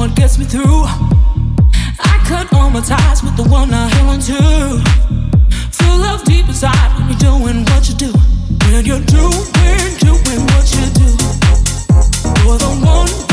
what gets me through. I cut all my ties with the one I hang to. Feel love deep inside when you're doing what you do. When you're doing, doing what you do. You're the one.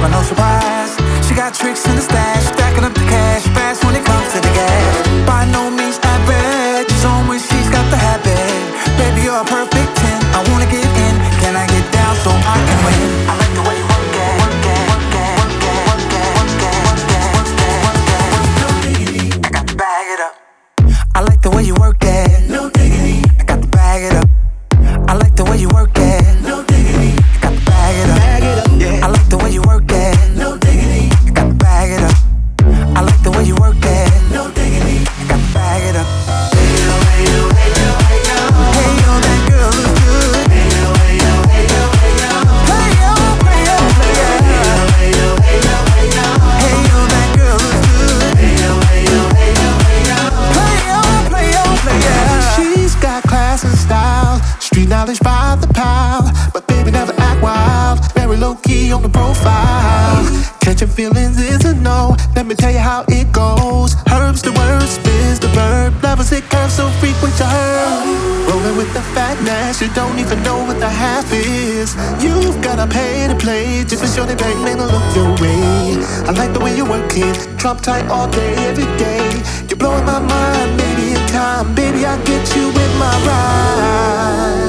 but no surprise. She got tricks in the stash, stacking up the cash. routine. Drop tight all day, every day. You're blowing my mind, maybe in time. Baby, I'll get you with my ride.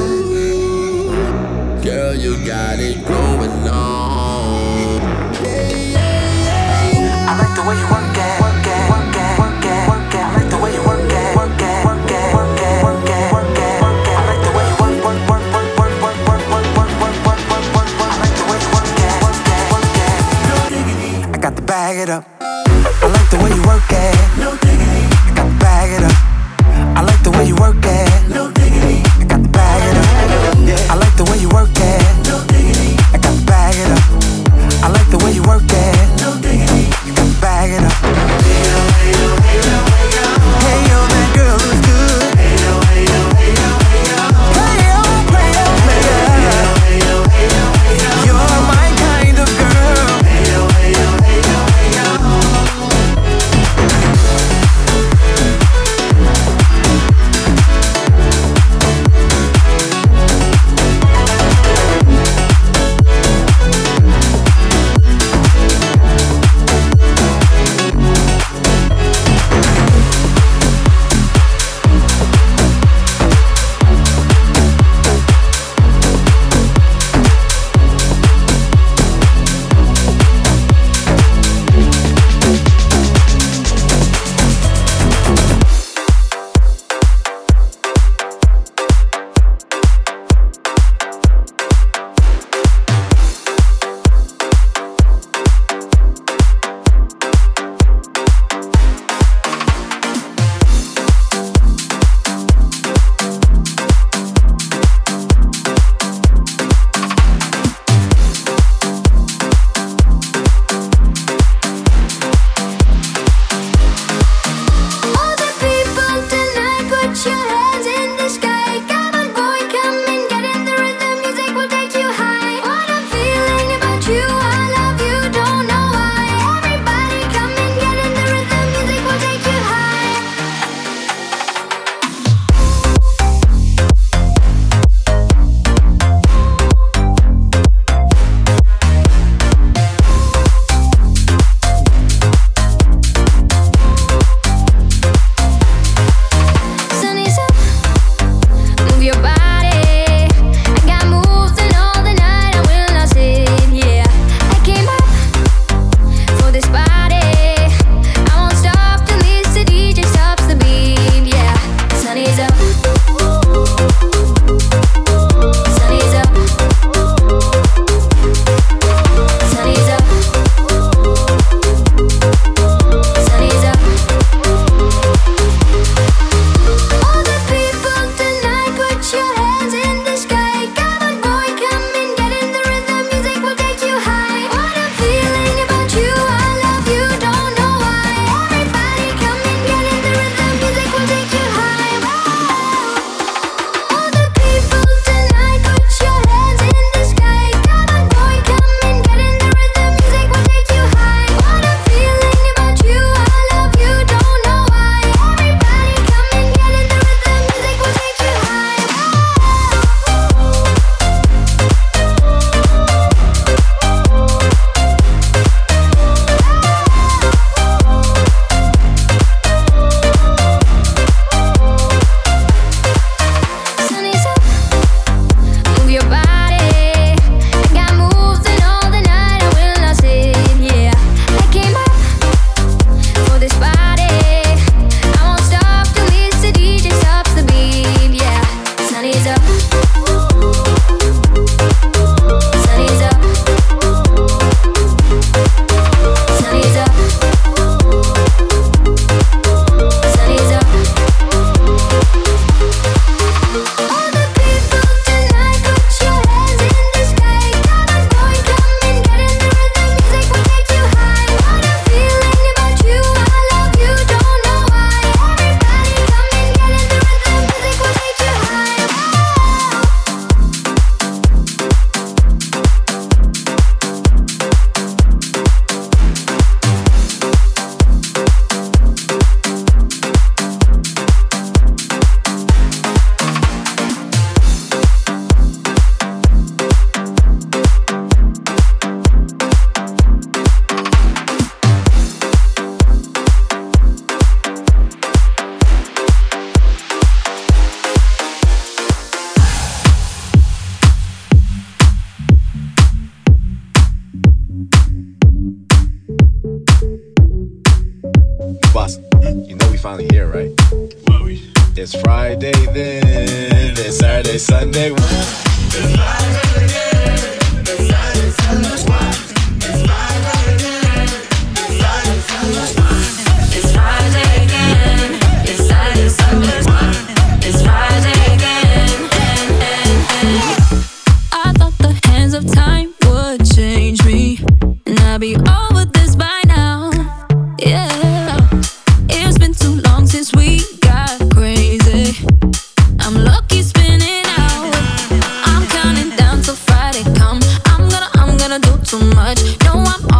Do too much. No, I'm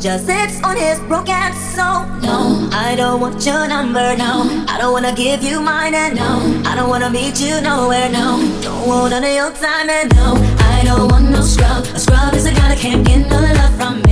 just sits on his broken soul. No, I don't want your number, no. I don't wanna give you mine, and no, I don't wanna meet you nowhere, no. Don't want none of your time, and no, I don't want no scrub. A scrub is a guy that can't get no love from me.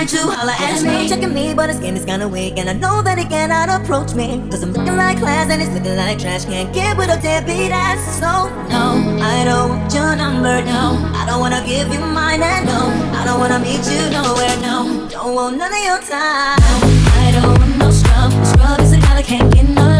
Ride, trying to holler at me. Checking me, but his game is kinda weak, and I know that he cannot approach me. Cause I'm looking like class and he's looking like trash. Can't get with a deadbeat ass. So, no, I don't want your number, no. I don't wanna give you mine, and no, I don't wanna meet you nowhere, no. Don't want none of your time. I don't want no scrub. Scrub is a guy that can't get no